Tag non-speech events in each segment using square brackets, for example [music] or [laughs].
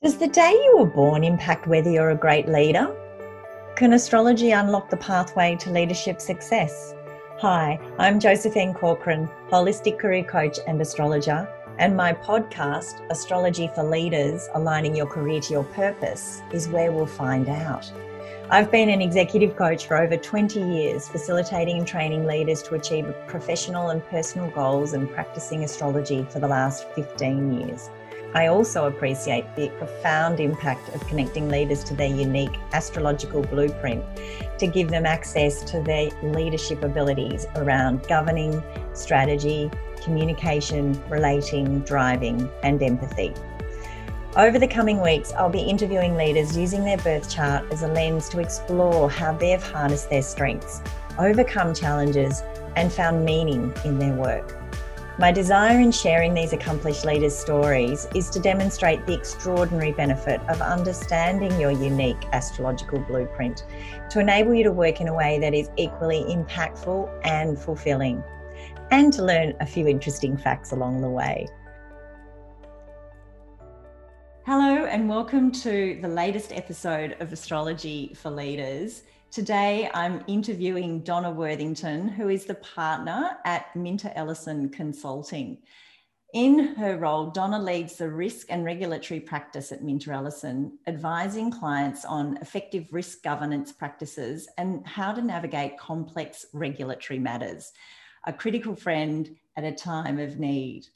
Does the day you were born impact whether you're a great leader? Can astrology unlock the pathway to leadership success? Hi, I'm Josephine Corcoran, holistic career coach and astrologer, and my podcast, Astrology for Leaders Aligning Your Career to Your Purpose, is where we'll find out. I've been an executive coach for over 20 years, facilitating and training leaders to achieve professional and personal goals and practicing astrology for the last 15 years. I also appreciate the profound impact of connecting leaders to their unique astrological blueprint to give them access to their leadership abilities around governing, strategy, communication, relating, driving, and empathy. Over the coming weeks, I'll be interviewing leaders using their birth chart as a lens to explore how they've harnessed their strengths, overcome challenges, and found meaning in their work. My desire in sharing these accomplished leaders' stories is to demonstrate the extraordinary benefit of understanding your unique astrological blueprint to enable you to work in a way that is equally impactful and fulfilling, and to learn a few interesting facts along the way. Hello, and welcome to the latest episode of Astrology for Leaders. Today, I'm interviewing Donna Worthington, who is the partner at Minter Ellison Consulting. In her role, Donna leads the risk and regulatory practice at Minter Ellison, advising clients on effective risk governance practices and how to navigate complex regulatory matters, a critical friend at a time of need.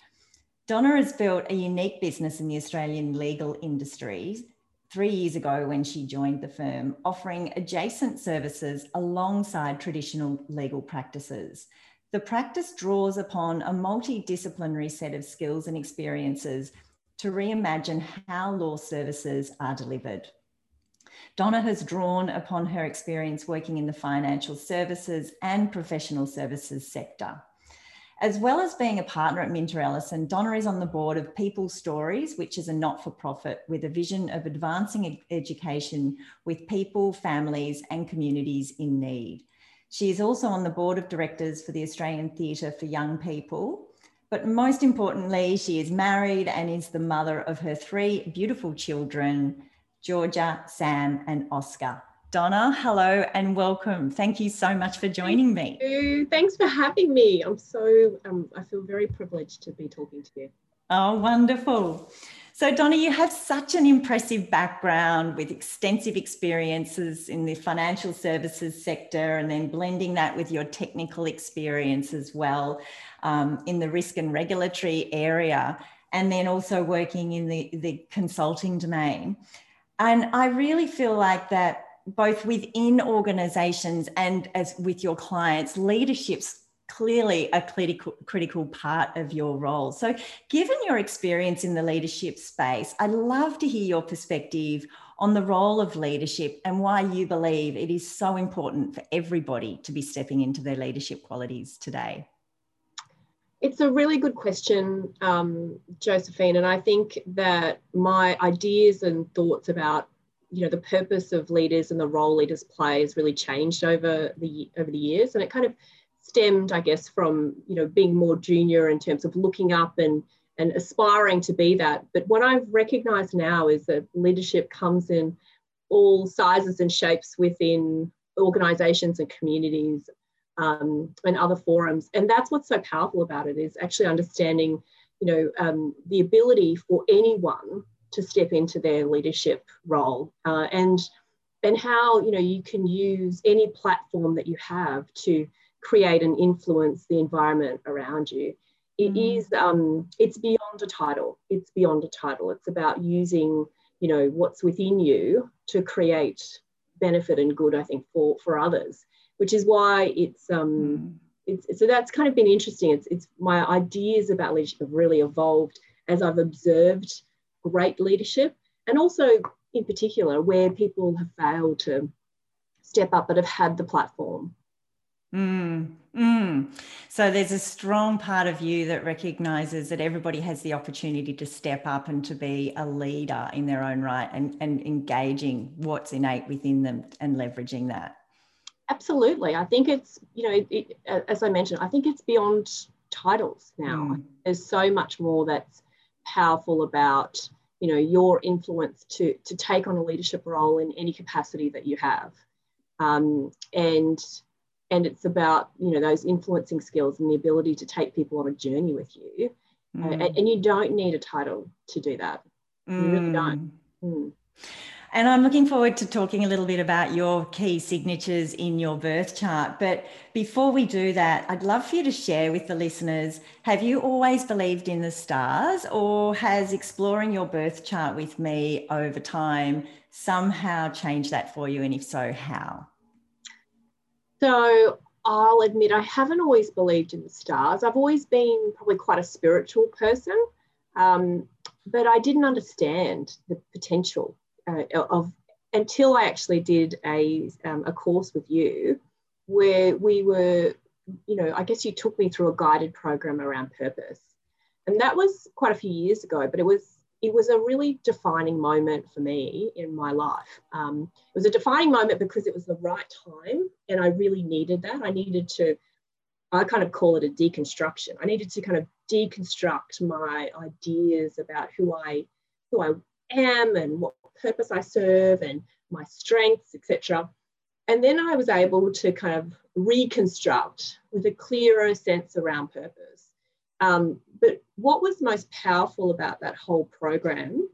Donna has built a unique business in the Australian legal industry three years ago when she joined the firm, offering adjacent services alongside traditional legal practices. The practice draws upon a multidisciplinary set of skills and experiences to reimagine how law services are delivered. Donna has drawn upon her experience working in the financial services and professional services sector. As well as being a partner at Minter Ellison, Donna is on the board of People Stories, which is a not for profit with a vision of advancing education with people, families, and communities in need. She is also on the board of directors for the Australian Theatre for Young People. But most importantly, she is married and is the mother of her three beautiful children, Georgia, Sam, and Oscar. Donna, hello and welcome. Thank you so much for joining Thank me. You. Thanks for having me. I'm so, um, I feel very privileged to be talking to you. Oh, wonderful. So, Donna, you have such an impressive background with extensive experiences in the financial services sector and then blending that with your technical experience as well um, in the risk and regulatory area, and then also working in the, the consulting domain. And I really feel like that both within organizations and as with your clients, leadership's clearly a critical, critical part of your role. So, given your experience in the leadership space, I'd love to hear your perspective on the role of leadership and why you believe it is so important for everybody to be stepping into their leadership qualities today. It's a really good question, um, Josephine, and I think that my ideas and thoughts about you know the purpose of leaders and the role leaders play has really changed over the over the years. And it kind of stemmed i guess from you know being more junior in terms of looking up and and aspiring to be that. But what i've recognized now is that leadership comes in all sizes and shapes within organizations and communities um, and other forums. And that's what's so powerful about it is actually understanding you know um, the ability for anyone to step into their leadership role. Uh, and and how you know you can use any platform that you have to create and influence the environment around you. It mm. is um, it's beyond a title. It's beyond a title. It's about using you know what's within you to create benefit and good i think for for others which is why it's um mm. it's so that's kind of been interesting. It's it's my ideas about leadership have really evolved as i've observed great leadership, and also in particular where people have failed to step up but have had the platform. Mm, mm. So there's a strong part of you that recognizes that everybody has the opportunity to step up and to be a leader in their own right and, and engaging what's innate within them and leveraging that. Absolutely. I think it's, you know, it, as I mentioned, I think it's beyond titles now. Mm. There's so much more that's powerful about you know your influence to to take on a leadership role in any capacity that you have um, and and it's about you know those influencing skills and the ability to take people on a journey with you mm. uh, and, and, you don't need a title to do that you mm. really don't mm. And I'm looking forward to talking a little bit about your key signatures in your birth chart. But before we do that, I'd love for you to share with the listeners have you always believed in the stars, or has exploring your birth chart with me over time somehow changed that for you? And if so, how? So I'll admit I haven't always believed in the stars. I've always been probably quite a spiritual person, um, but I didn't understand the potential uh, of until I actually did a, um, a course with you where we were, you know, I guess you took me through a guided program around purpose. And that was quite a few years ago, but it was it was a really defining moment for me in my life. Um, it was a defining moment because it was the right time and I really needed that. I needed to, I kind of call it a deconstruction. I needed to kind of deconstruct my ideas about who I who I am and what purpose I serve and my strengths, etc. And then I was able to kind of reconstruct with a clearer sense around purpose. Um, but what was most powerful about that whole program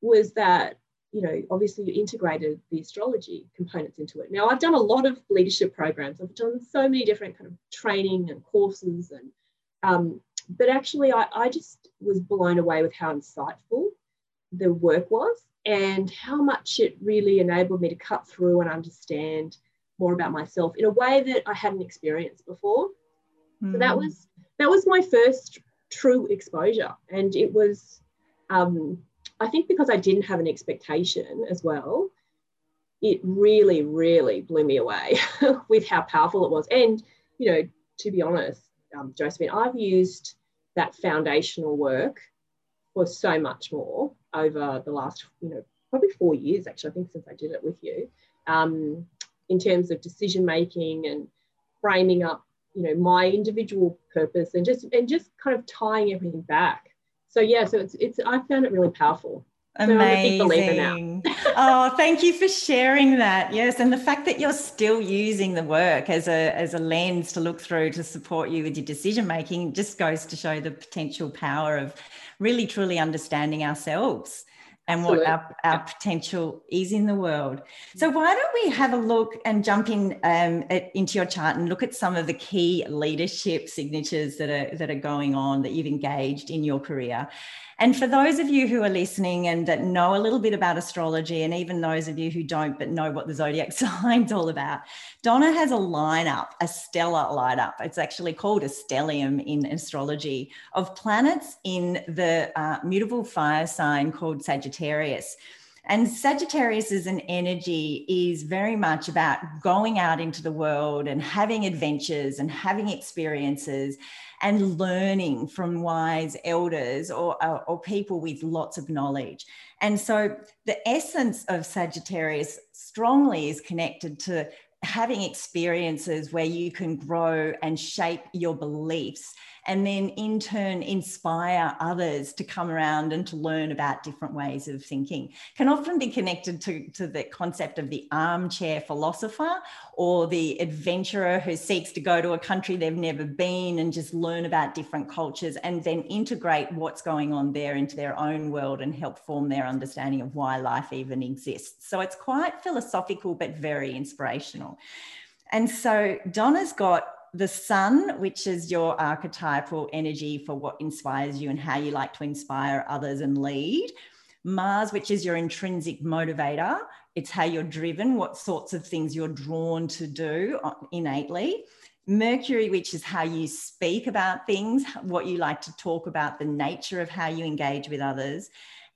was that, you know, obviously you integrated the astrology components into it. Now, I've done a lot of leadership programs. I've done so many different kind of training and courses and um, but actually I, I just was blown away with how insightful the work was and how much it really enabled me to cut through and understand more about myself in a way that I hadn't experienced before. Mm. So that hmm. was that was my first true exposure, and it was, um, I think, because I didn't have an expectation as well. It really, really blew me away [laughs] with how powerful it was, and you know, to be honest, um, Josephine, I've used that foundational work for so much more over the last, you know, probably four years actually, I think since I did it with you, um, in terms of decision making and framing up, you know, my individual purpose and just and just kind of tying everything back. So yeah, so it's it's I found it really powerful. Amazing. [laughs] oh, thank you for sharing that. Yes, and the fact that you're still using the work as a as a lens to look through to support you with your decision making just goes to show the potential power of really truly understanding ourselves and Absolutely. what our, our potential is in the world. So why don't we have a look and jump in um, at, into your chart and look at some of the key leadership signatures that are that are going on that you've engaged in your career. And for those of you who are listening and that know a little bit about astrology, and even those of you who don't but know what the zodiac [laughs] sign's all about, Donna has a lineup, a stellar lineup. It's actually called a stellium in astrology of planets in the uh, mutable fire sign called Sagittarius. And Sagittarius as an energy is very much about going out into the world and having adventures and having experiences and learning from wise elders or, or, people with lots of knowledge. And so the essence of Sagittarius strongly is connected to having experiences where you can grow and shape your beliefs and then in turn inspire others to come around and to learn about different ways of thinking. Can often be connected to, to the concept of the armchair philosopher or the adventurer who seeks to go to a country they've never been and just learn about different cultures and then integrate what's going on there into their own world and help form their understanding of why life even exists. So it's quite philosophical but very inspirational. And so Donna's got the sun, which is your archetypal energy for what inspires you and how you like to inspire others and lead. Mars, which is your intrinsic motivator, it's how you're driven, what sorts of things you're drawn to do uh, innately. Mercury, which is how you speak about things, what you like to talk about, the nature of how you engage with others.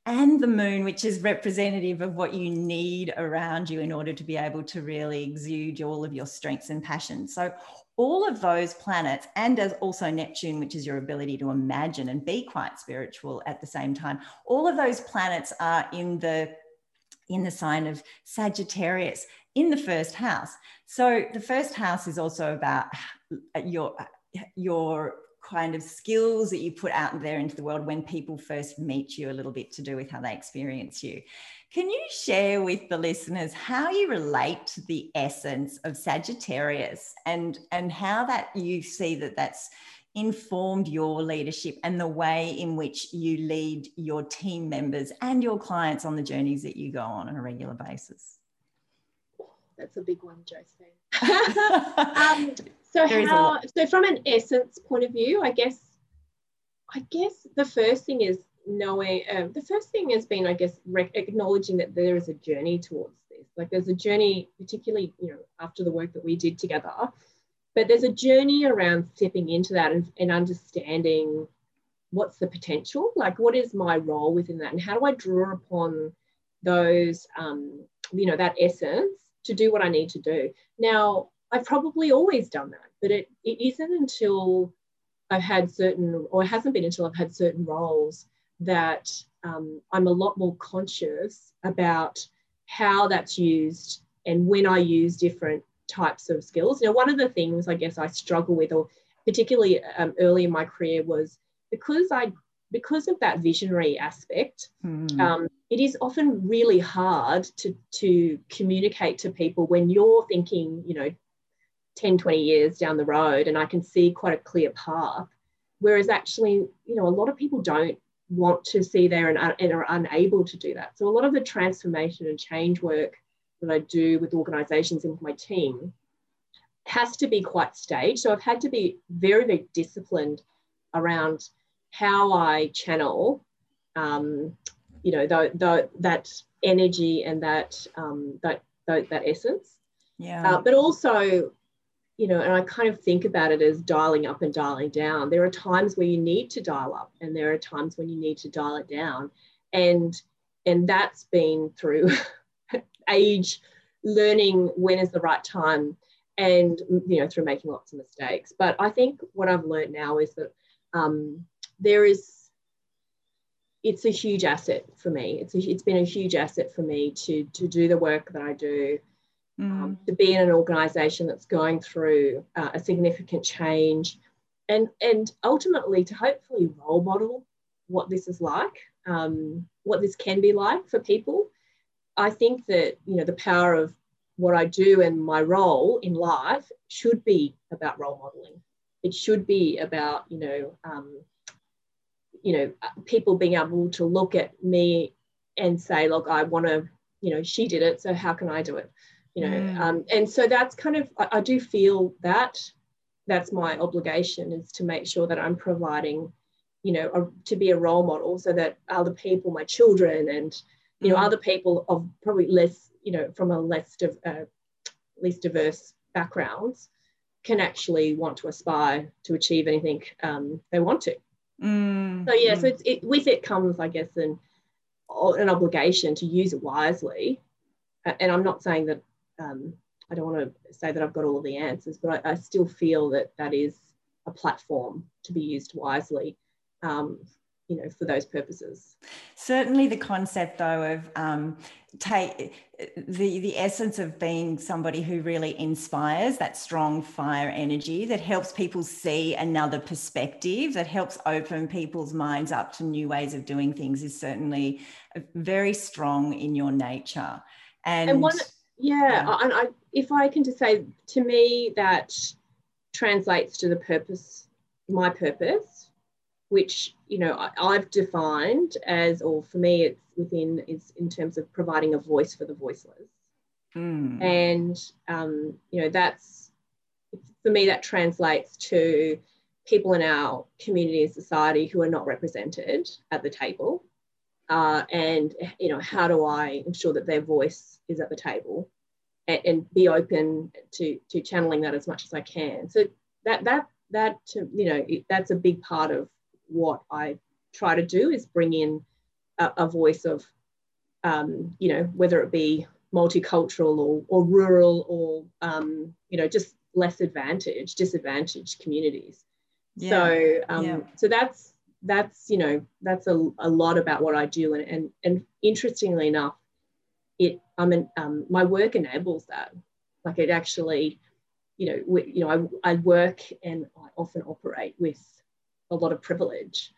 And the moon, which is representative of what you need around you in order to be able to really exude all of your strengths and passions. So, all of those planets and as also neptune which is your ability to imagine and be quite spiritual at the same time all of those planets are in the in the sign of sagittarius in the first house so the first house is also about your your kind of skills that you put out there into the world when people first meet you a little bit to do with how they experience you. Can you share with the listeners how you relate to the essence of Sagittarius and, and how that you see that that's informed your leadership and the way in which you lead your team members and your clients on the journeys that you go on on a regular basis? That's a big one, Josephine. [laughs] um, so how? So from an essence point of view, I guess, I guess the first thing is knowing um, the first thing has been i guess rec- acknowledging that there is a journey towards this. Like there's a journey particularly you know after the work that we did together but there's a journey around stepping into that and, and understanding what's the potential like what is my role within that and how do i draw upon those um, you know that essence to do what i need to do. Now i've probably always done that but it, it isn't until i've had certain or it hasn't been until i've had certain roles that um, I'm a lot more conscious about how that's used and when I use different types of skills. Now, one of the things I guess I struggle with, or particularly um, early in my career, was because I because of that visionary aspect, mm. um, it is often really hard to to communicate to people when you're thinking, you know, 10, 20 years down the road, and I can see quite a clear path. Whereas actually, you know, a lot of people don't want to see there and, and are unable to do that. So a lot of the transformation and change work that I do with organizations and with my team has to be quite staged. So I've had to be very, very disciplined around how I channel, um, you know, the, the, that energy and that, um, that, that, that essence. Yeah. Uh, but also you know, and I kind of think about it as dialing up and dialing down. There are times where you need to dial up, and there are times when you need to dial it down, and and that's been through [laughs] age, learning when is the right time, and you know through making lots of mistakes. But I think what I've learned now is that um, there is. It's a huge asset for me. It's a, it's been a huge asset for me to to do the work that I do mm. um, to be in an organization that's going through uh, a significant change and and ultimately to hopefully role model what this is like um, what this can be like for people. I think that you know the power of what i do and my role in life should be about role modeling. It should be about you know um, you know people being able to look at me and say look i want to you know she did it so how can i do it you know mm. um, and so that's kind of I, I, do feel that that's my obligation is to make sure that i'm providing you know a, to be a role model so that other people my children and you know mm. other people of probably less you know from a less of uh, least diverse backgrounds can actually want to aspire to achieve anything um, they want to mm. so yeah so it's, it, with it comes i guess an, an obligation to use it wisely and i'm not saying that um, I don't want to say that I've got all of the answers, but I, I still feel that that is a platform to be used wisely, um, you know, for those purposes. Certainly, the concept though of um, take the the essence of being somebody who really inspires that strong fire energy that helps people see another perspective, that helps open people's minds up to new ways of doing things, is certainly very strong in your nature. And, and one yeah, yeah. and I, if I can just say to me that translates to the purpose, my purpose, which you know I, have defined as, or for me, it's within is in terms of providing a voice for the voiceless, mm. and um, you know that's for me that translates to people in our community and society who are not represented at the table uh, and you know how do I ensure that their voice is at the table and, and, be open to to channeling that as much as I can. So that that that you know that's a big part of what I try to do is bring in a, a voice of um, you know whether it be multicultural or, or rural or um, you know just less advantaged disadvantaged communities. Yeah. So um, yeah. so that's that's you know that's a, a lot about what I do and, and and interestingly enough it I mean um, my work enables that like it actually you know we, you know I, I work and I often operate with a lot of privilege.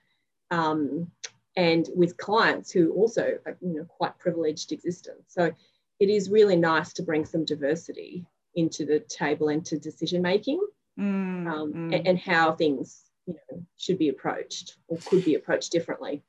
Um, and with clients who also are you know, quite privileged existence. So it is really nice to bring some diversity into the table and to decision making mm, um, mm. And, and, how things you know, should be approached or could be approached differently.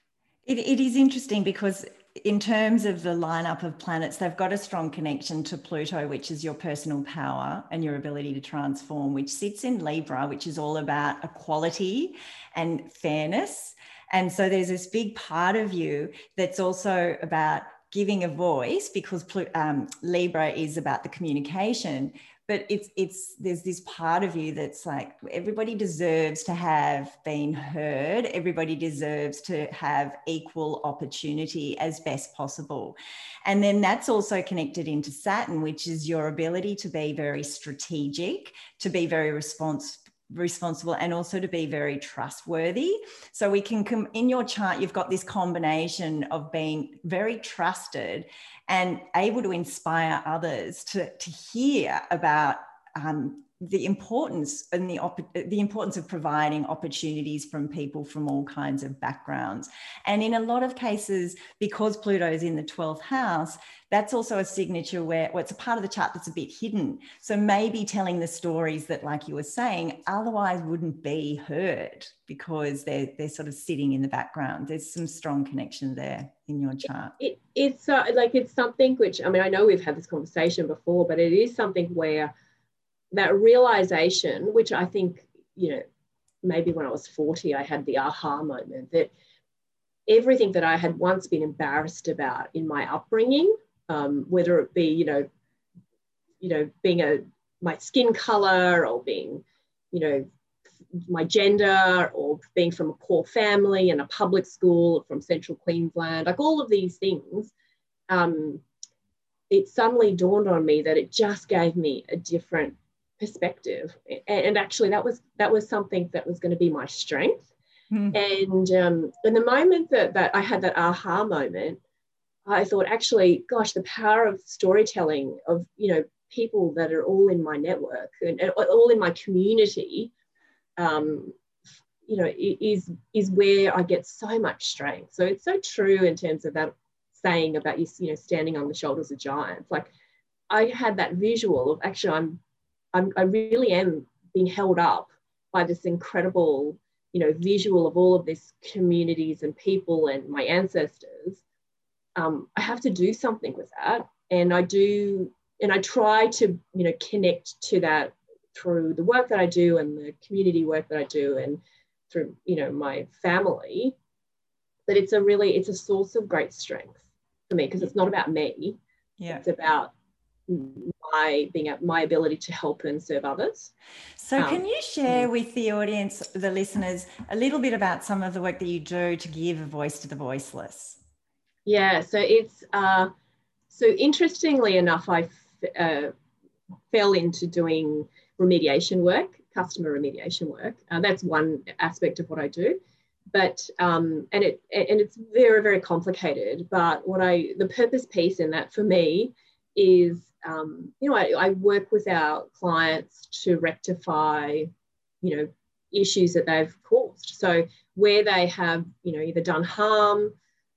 It, it is interesting because in terms of the lineup of planets, they've got a strong connection to Pluto, which is your personal power and your ability to transform, which sits in Libra, which is all about equality and fairness. And so there's this big part of you that's also about giving a voice because um, Libra is about the communication, but it's it's there's this part of you that's like everybody deserves to have been heard. Everybody deserves to have equal opportunity as best possible. And then that's also connected into saturn which is your ability to be very strategic to be very responsive responsible and also to be very trustworthy. So we can come in your chart, you've got this combination of being very trusted and able to inspire others to, to hear about um, the importance and the op- the importance of providing opportunities from people from all kinds of backgrounds. And in a lot of cases because pluto is in the 12th house that's also a signature where well, it's a part of the chart that's a bit hidden. So maybe telling the stories that like you were saying otherwise wouldn't be heard because they're they're sort of sitting in the background. There's some strong connection there in your chart. It, it's uh, like it's something which i mean i know we've had this conversation before but it is something where that realization, which I think, you know, maybe when I was 40, I had the aha moment that everything that I had once been embarrassed about in my upbringing, um, whether it be, you know, you know, being a my skin color or being, you know, my gender or being from a poor family and a public school from central Queensland, like all of these things, um, it suddenly dawned on me that it just gave me a different perspective. And, actually that was that was something that was going to be my strength. Mm. and um, in the moment that, that i had that aha moment i thought actually gosh the power of storytelling of you know people that are all in my network and, and all in my community um, you know is is where i get so much strength. So it's so true in terms of that saying about you you know standing on the shoulders of giants. Like i had that visual of actually i'm I'm, I really am being held up by this incredible, you know, visual of all of these communities and people and my ancestors. Um, I have to do something with that, and I do, and I try to, you know, connect to that through the work that I do and the community work that I do, and through, you know, my family. But it's a really, it's a source of great strength for me because it's not about me. Yeah. It's about my being at my ability to help and serve others. So, um, can you share with the audience, the listeners, a little bit about some of the work that you do to give a voice to the voiceless? Yeah, so it's uh, so interestingly enough, I f- uh, fell into doing remediation work, customer remediation work. Uh, that's one aspect of what I do but um, and it and it's very very complicated but what i the purpose piece in that for me is um, you know, I, I, work with our clients to rectify, you know, issues that they've caused. So where they have, you know, either done harm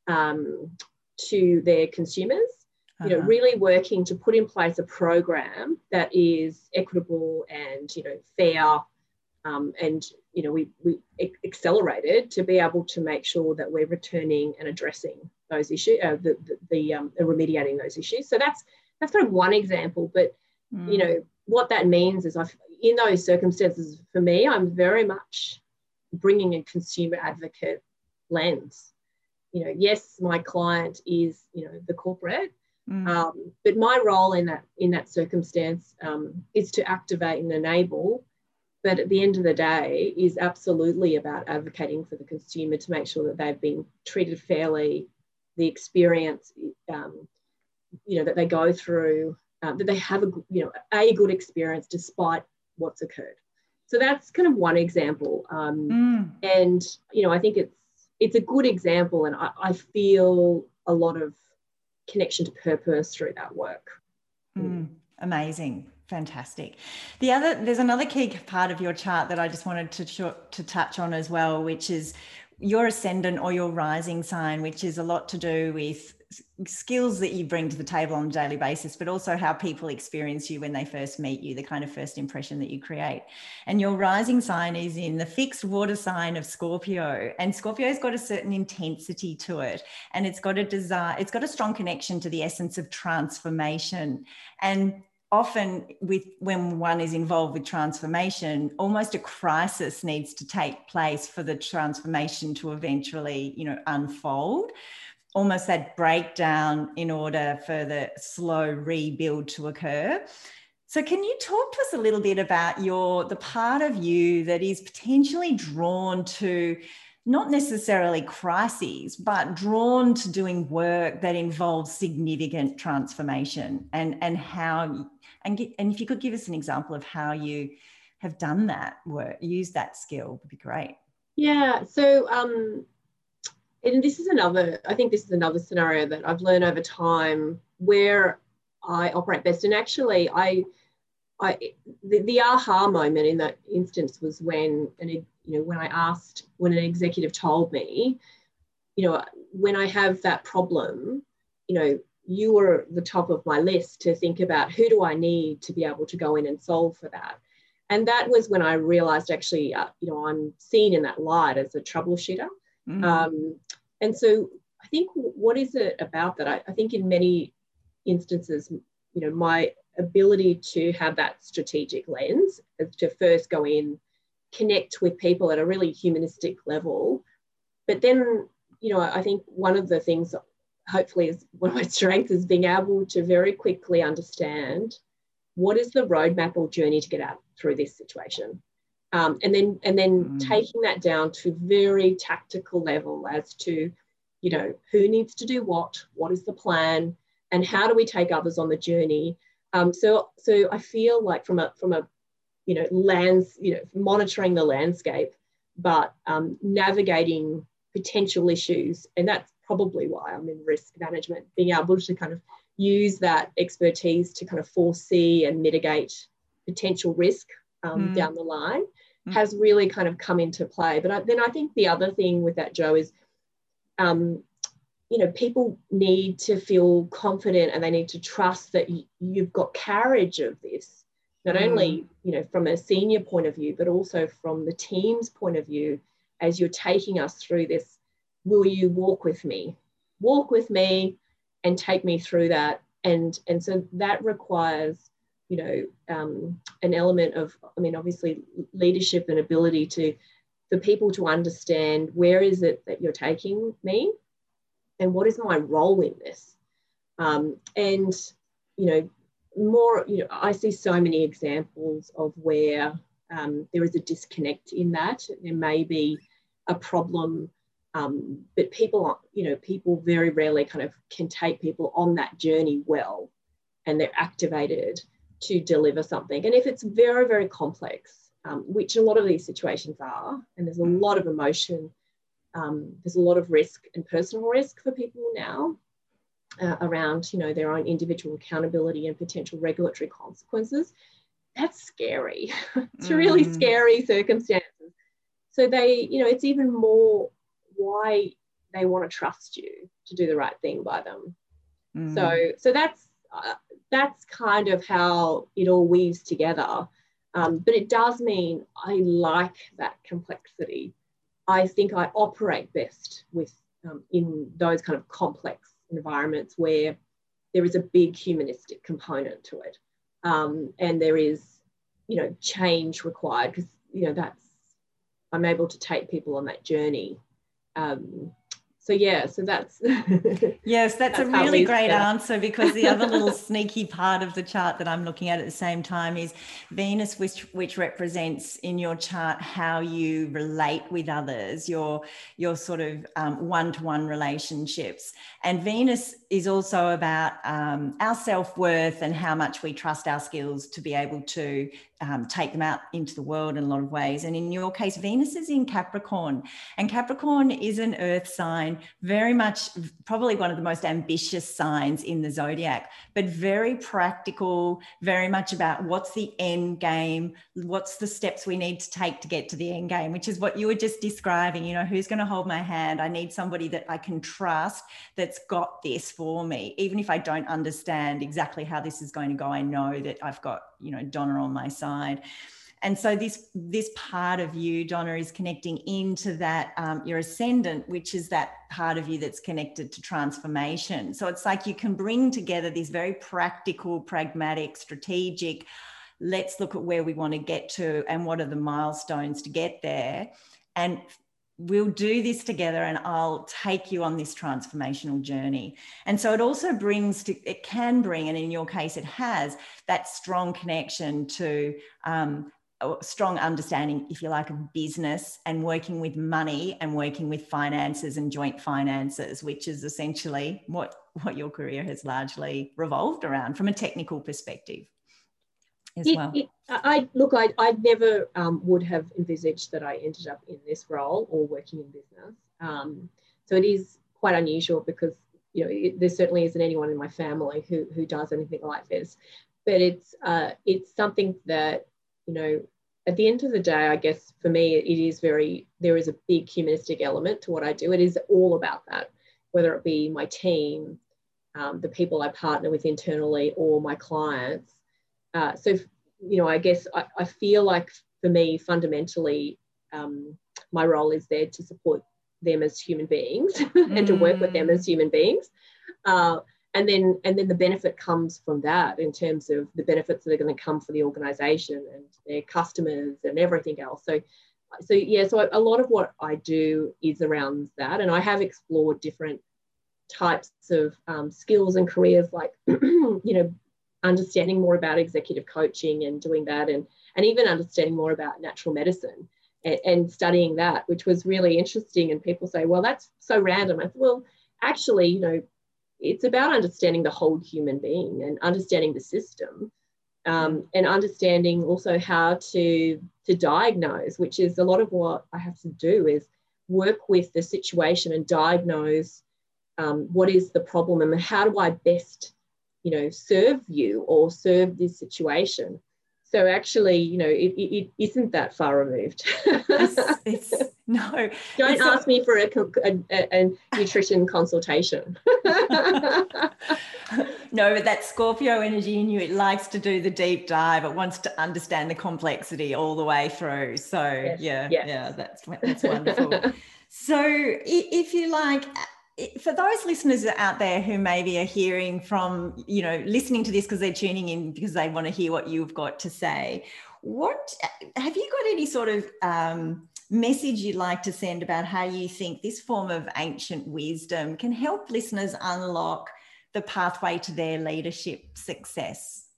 um, to their consumers, uh-huh. you know, uh-huh. really working to put in place a program that is equitable and, you know, fair um, and, you know, we, we accelerated to be able to make sure that we're returning and addressing those issues, uh, the, the, the um, remediating those issues. So that's that's kind of one example but mm. you know what that means is i in those circumstances for me i'm very much bringing a consumer advocate lens you know yes my client is you know the corporate mm. um, but my role in that in that circumstance um, is to activate and enable but at the end of the day is absolutely about advocating for the consumer to make sure that they've been treated fairly the experience um, you know that they go through um, that they have a you know a good experience despite what's occurred so that's kind of one example um, mm. and you know i think it's it's a good example and I, I, feel a lot of connection to purpose through that work mm. amazing Fantastic. The other, there's another key part of your chart that I just wanted to to touch on as well, which is your ascendant or your rising sign, which is a lot to do with skills that you bring to the table on a daily basis, but also how people experience you when they first meet you, the kind of first impression that you create. And your rising sign is in the fixed water sign of Scorpio. And Scorpio's got a certain intensity to it. And it's got a desire, it's got a strong connection to the essence of transformation. And often with when one is involved with transformation almost a crisis needs to take place for the transformation to eventually you know unfold almost that breakdown in order for the slow rebuild to occur. So can you talk to us a little bit about your the part of you that is potentially drawn to not necessarily crises, but drawn to doing work that involves significant transformation and, and how, and, get, and if you could give us an example of how you have done that work, use that skill would be great. Yeah, so um, and this is another, I think this is another scenario that I've learned over time where I operate best. And actually, I, I, the, the aha moment in that instance was when, and you know, when I asked, when an executive told me, you know, when I have that problem, you know, you were the top of my list to think about who do I need to be able to go in and solve for that. And that was when I realized actually, uh, you know, I'm seen in that light as a troubleshooter. Mm-hmm. Um, and so I think what is it about that? I, I think in many instances, you know, my ability to have that strategic lens to first go in, connect with people at a really humanistic level. But then, you know, I think one of the things hopefully is one of my strengths is being able to very quickly understand what is the roadmap or journey to get out through this situation um, and then and then mm. taking that down to very tactical level as to you know who needs to do what what is the plan and how do we take others on the journey um, so so i feel like from a from a you know lands you know monitoring the landscape but um, navigating potential issues and that's probably why i'm in risk management being able to kind of use that expertise to kind of foresee and mitigate potential risk um, mm. down the line mm. has really kind of come into play. But I, then I think the other thing with that, Joe, is um, you know, people need to feel confident and they need to trust that y- you've got carriage of this, not mm. only, you know, from a senior point of view, but also from the team's point of view as you're taking us through this. Will you walk with me? Walk with me and take me through that. And, and so that requires you know, um, an element of, I mean, obviously leadership and ability to, for people to understand where is it that you're taking me and what is my role in this? Um, and, you know, more, you know, I see so many examples of where um, there is a disconnect in that. There may be a problem, um, but people, you know, people very rarely kind of can take people on that journey well and they're activated to deliver something. And if it's very, very complex, um, which a lot of these situations are, and there's a mm. lot of emotion, um, there's a lot of risk and personal risk for people now uh, around, you know, their own individual accountability and potential regulatory consequences. That's scary. [laughs] it's mm. really scary circumstances. So they, you know, it's even more why they want to trust you to do the right thing by them. Mm. So, so that's uh, that's kind of how it all weaves together. Um, but it does mean I like that complexity. I think I operate best with um, in those kind of complex environments where there is a big humanistic component to it, um, and there is, you know, change required because you know that's I'm able to take people on that journey. Um, so yeah so that's [laughs] yes that's, that's a really great answer because the other little [laughs] sneaky part of the chart that i'm looking at at the same time is venus which which represents in your chart how you relate with others your your sort of um, one-to-one relationships. And venus is also about um, our self worth and how much we trust our skills to be able to um, take them out into the world in a lot of ways. And in your case, Venus is in Capricorn, and Capricorn is an earth sign, very much probably one of the most ambitious signs in the zodiac, but very practical, very much about what's the end game, what's the steps we need to take to get to the end game, which is what you were just describing. You know, who's going to hold my hand? I need somebody that I can trust that's got this for me. Even if I don't understand exactly how this is going to go, I know that I've got you know donna on my side. And so this this part of you donna is connecting into that um, your ascendant which is that part of you that's connected to transformation. So it's like you can bring together these very practical pragmatic strategic let's look at where we want to get to and what are the milestones to get there. And we'll do this together and I'll take you on this transformational journey. And so it also brings to, it can bring, and in your case, it has that strong connection to um, strong understanding, if you like, of business and working with money and working with finances and joint finances, which is essentially what, what your career has largely revolved around from a technical perspective as it, well. It, I look, I, I never um, would have envisaged that I ended up in this role or working in business. Um, so it is quite unusual because you know it, there certainly isn't anyone in my family who who does anything like this. But it's uh, it's something that you know at the end of the day, I guess for me it is very there is a big humanistic element to what I do. It is all about that, whether it be my team, um, the people I partner with internally, or my clients uh, so, you know, I guess I, I, feel like for me, fundamentally, um, my role is there to support them as human beings [laughs] and to work with them as human beings. Uh, and then, and then the benefit comes from that in terms of the benefits that are going to come for the organization and their customers and everything else. So, so yeah, so a lot of what I do is around that, and I have explored different types of um, skills and careers like [clears throat] you know understanding more about executive coaching and doing that and, and even understanding more about natural medicine and, and studying that, which was really interesting. And people say, well, that's so random. I said, well, actually, you know, it's about understanding the whole human being and understanding the system um, and understanding also how to to diagnose which is a lot of what i have to do is work with the situation and diagnose um, what is the problem and how do i best you know, serve you or serve this situation. So actually, you know, it, it, it isn't that far removed. it's, [laughs] it's, no. Don't it's ask me for a, a, a nutrition consultation. [laughs] no, but that Scorpio energy in you, it likes to do the deep dive. It wants to understand the complexity all the way through. So yes. yeah, yes. yeah, that's that's wonderful. [laughs] so if you like for those listeners out there who maybe are hearing from, you know, listening to this because they're tuning in because they want to hear what you've got to say, what have you got any sort of um, message you'd like to send about how you think this form of ancient wisdom can help listeners unlock the pathway to their leadership success?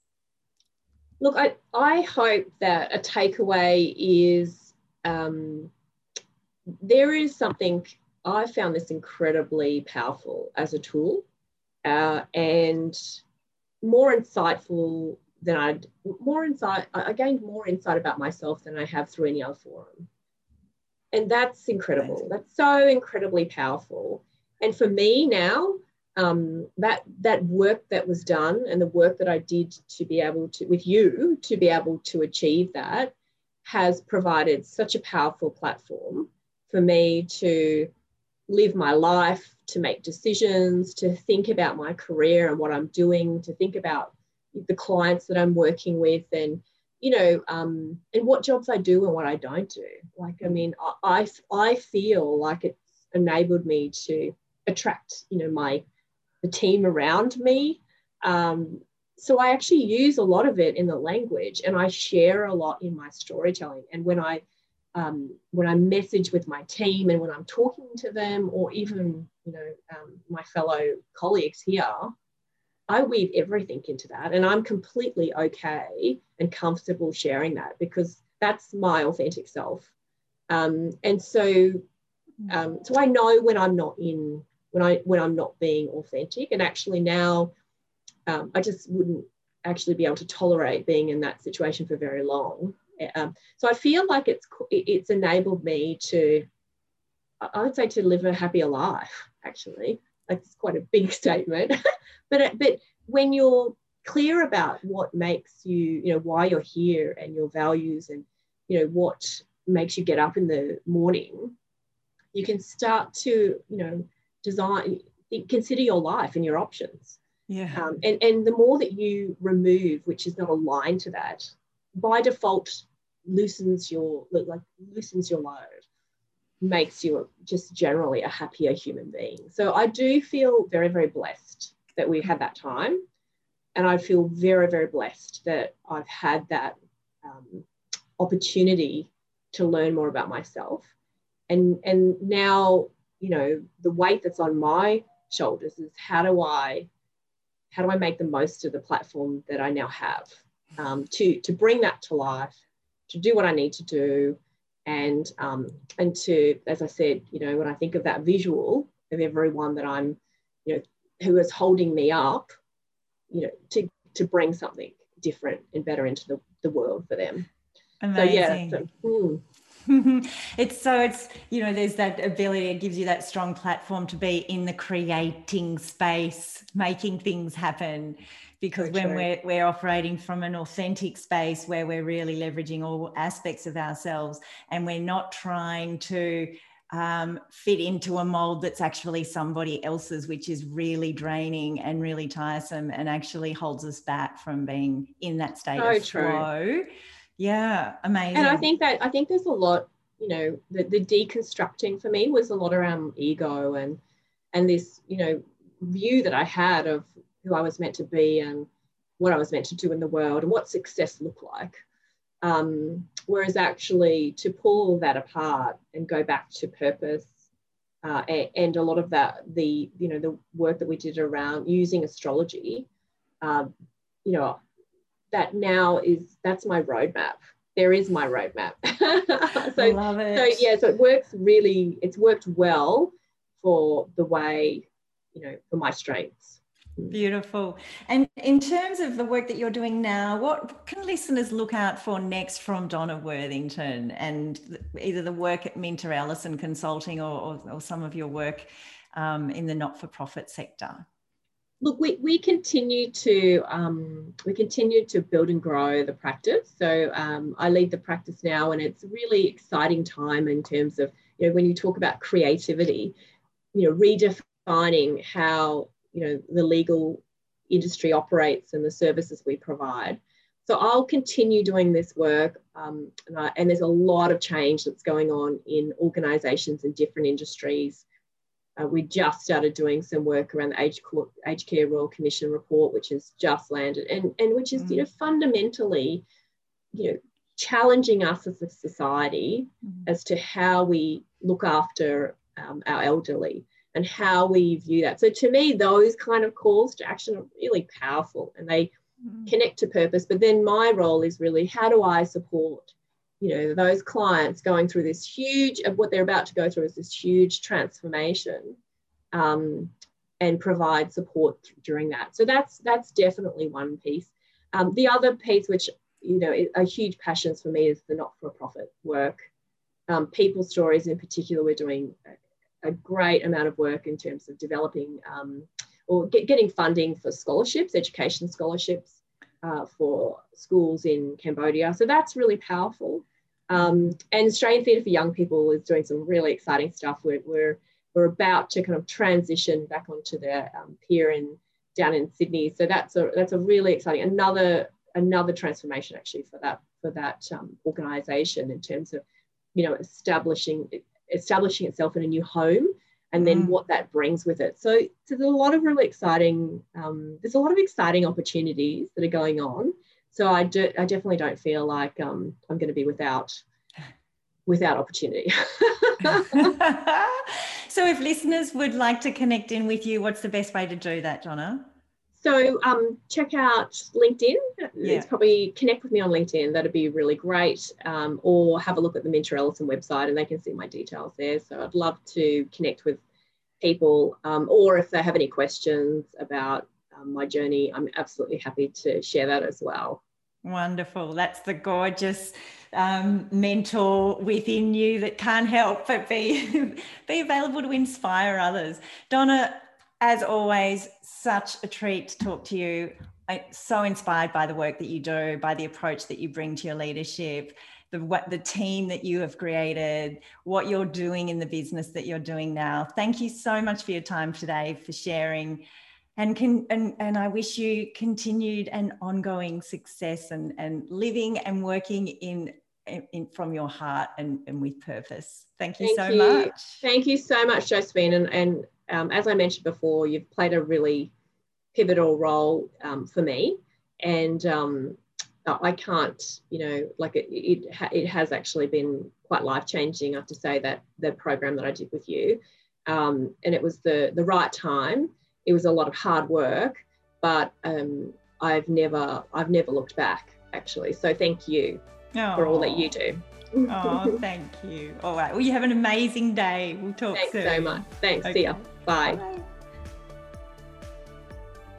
Look, I, I hope that a takeaway is um, there is something I found this incredibly powerful as a tool uh, and more insightful than I'd more insight. I gained more insight about myself than I have through any other forum. And that's incredible. That's so incredibly powerful. And for me now, um, that that work that was done and the work that I did to be able to with you to be able to achieve that has provided such a powerful platform for me to live my life, to make decisions, to think about my career and what I'm doing, to think about the clients that I'm working with and you know um, and what jobs I do and what I don't do. Like I mean I I feel like it's enabled me to attract you know my the team around me. Um, so I actually use a lot of it in the language and I share a lot in my storytelling. And when I um, when I message with my team and when I'm talking to them, or even you know um, my fellow colleagues here, I weave everything into that, and I'm completely okay and comfortable sharing that because that's my authentic self. Um, and so, um, so I know when I'm not in when I when I'm not being authentic. And actually now, um, I just wouldn't actually be able to tolerate being in that situation for very long. Um, so I feel like it's it's enabled me to, I would say, to live a happier life. Actually, like it's quite a big [laughs] statement, [laughs] but but when you're clear about what makes you, you know, why you're here and your values and you know what makes you get up in the morning, you can start to, you know, design, consider your life and your options. Yeah. Um, and, and the more that you remove, which is not aligned to that, by default loosens your like loosens your load, makes you just generally a happier human being. So I do feel very, very blessed that we had that time. And I feel very, very blessed that I've had that um, opportunity to learn more about myself. And, and now, you know, the weight that's on my shoulders is how do I how do I make the most of the platform that I now have um, to, to bring that to life, to do what I need to do, and um, and to, as I said, you know, when I think of that visual of everyone that I'm, you know, who is holding me up, you know, to to bring something different and better into the, the world for them. Amazing. So yeah, so, mm. [laughs] it's so it's you know there's that ability it gives you that strong platform to be in the creating space making things happen because so when we're we're operating from an authentic space where we're really leveraging all aspects of ourselves and we're not trying to um, fit into a mold that's actually somebody else's, which is really draining and really tiresome and actually holds us back from being in that state so of true. flow yeah, amazing. And I think that I think there's a lot, you know, the, the deconstructing for me was a lot around ego and and this, you know, view that I had of who I was meant to be and what I was meant to do in the world and what success looked like. Um, whereas actually to pull that apart and go back to purpose uh, and, and, a lot of that, the you know the work that we did around using astrology, uh, you know, that now is that's my roadmap. There is my roadmap. [laughs] so, Love it. so yeah, so it works really, it's worked well for the way, you know, for my strengths. Beautiful. And in terms of the work that you're doing now, what can listeners look out for next from Donna Worthington and either the work at Minter Ellison Consulting or, or, or some of your work um, in the not for profit sector? look, we, we continue to um, we continue to build and grow the practice. So um, I lead the practice now, and it's a really exciting time in terms of you know when you talk about creativity, you know redefining how you know the legal industry operates and the services we provide. So I'll continue doing this work, um, and, I, and there's a lot of change that's going on in organisations and different industries. Uh, we just started doing some work around the Aged, Aged Care Royal Commission report, which has just landed, and, and which is, mm. you know, fundamentally, you know, challenging us as a society mm. as to how we look after um, our elderly and how we view that. So to me, those kind of calls to action are really powerful and they mm. connect to purpose. But then my role is really how do I support you know those clients going through this huge of what they're about to go through is this huge transformation um, and provide support during that so that's that's definitely one piece um, the other piece which you know a huge passions for me is the not-for-profit work um, people stories in particular we're doing a, great amount of work in terms of developing um, or get, getting funding for scholarships education scholarships uh, for schools in Cambodia. So that's really powerful. Um, and Australian Theatre for Young People is doing some really exciting stuff. We're, we're, we're about to kind of transition back onto the um, pier in down in Sydney. So that's a that's a really exciting another another transformation actually for that for that um, organisation in terms of you know establishing establishing itself in a new home and then mm. what that brings with it. So, so there's a lot of really exciting, um, there's a lot of exciting opportunities that are going on. So I do, I definitely don't feel like um, I'm going to be without, without opportunity. [laughs] [laughs] so if listeners would like to connect in with you, what's the best way to do that, Donna? So um, check out LinkedIn. Yeah. It's probably connect with me on LinkedIn. That'd be really great. Um, or have a look at the Minter Ellison website and they can see my details there. So I'd love to connect with people, um, or if they have any questions about um, my journey, I'm absolutely happy to share that as well. Wonderful. That's the gorgeous um, mentor within you that can't help but be, [laughs] be available to inspire others. Donna, as always, such a treat to talk to you. I'm so inspired by the work that you do, by the approach that you bring to your leadership, the what the team that you have created, what you're doing in the business that you're doing now. Thank you so much for your time today, for sharing and can and, and I wish you continued and ongoing success and, and living and working in, in from your heart and, and with purpose. Thank you Thank so you. much. Thank you so much, Josephine. And, and um, as I mentioned before, you've played a really pivotal role um, for me. And um, I can't, you know, like it, it, ha- it has actually been quite life changing. I have to say that the program that I did with you, um, and it was the the right time it was a lot of hard work, but um, I've never I've never looked back actually. So thank you oh. for all that you do. oh, thank you. All right. Well, you have an amazing day. We'll talk Thanks soon. so much. Thanks. Okay. See ya. Bye. Bye.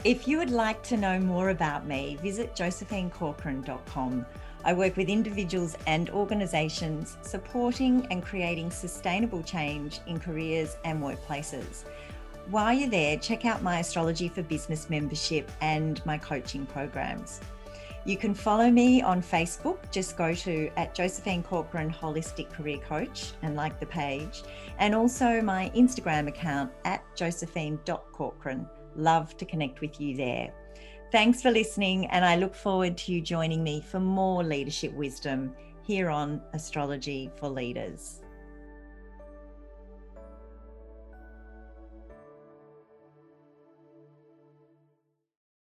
If you would like to know more about me, visit josephinecorcoran.com. I work with individuals and organisations supporting and creating sustainable change in careers and workplaces. While you're there, check out my Astrology for Business membership and my coaching programs. You can follow me on Facebook. Just go to at Josephine Corcoran Holistic Career Coach and like the page. And also my Instagram account at josephine.corcoran. Love to connect with you there. Thanks for listening, and I look forward to you joining me for more leadership wisdom here on Astrology for Leaders.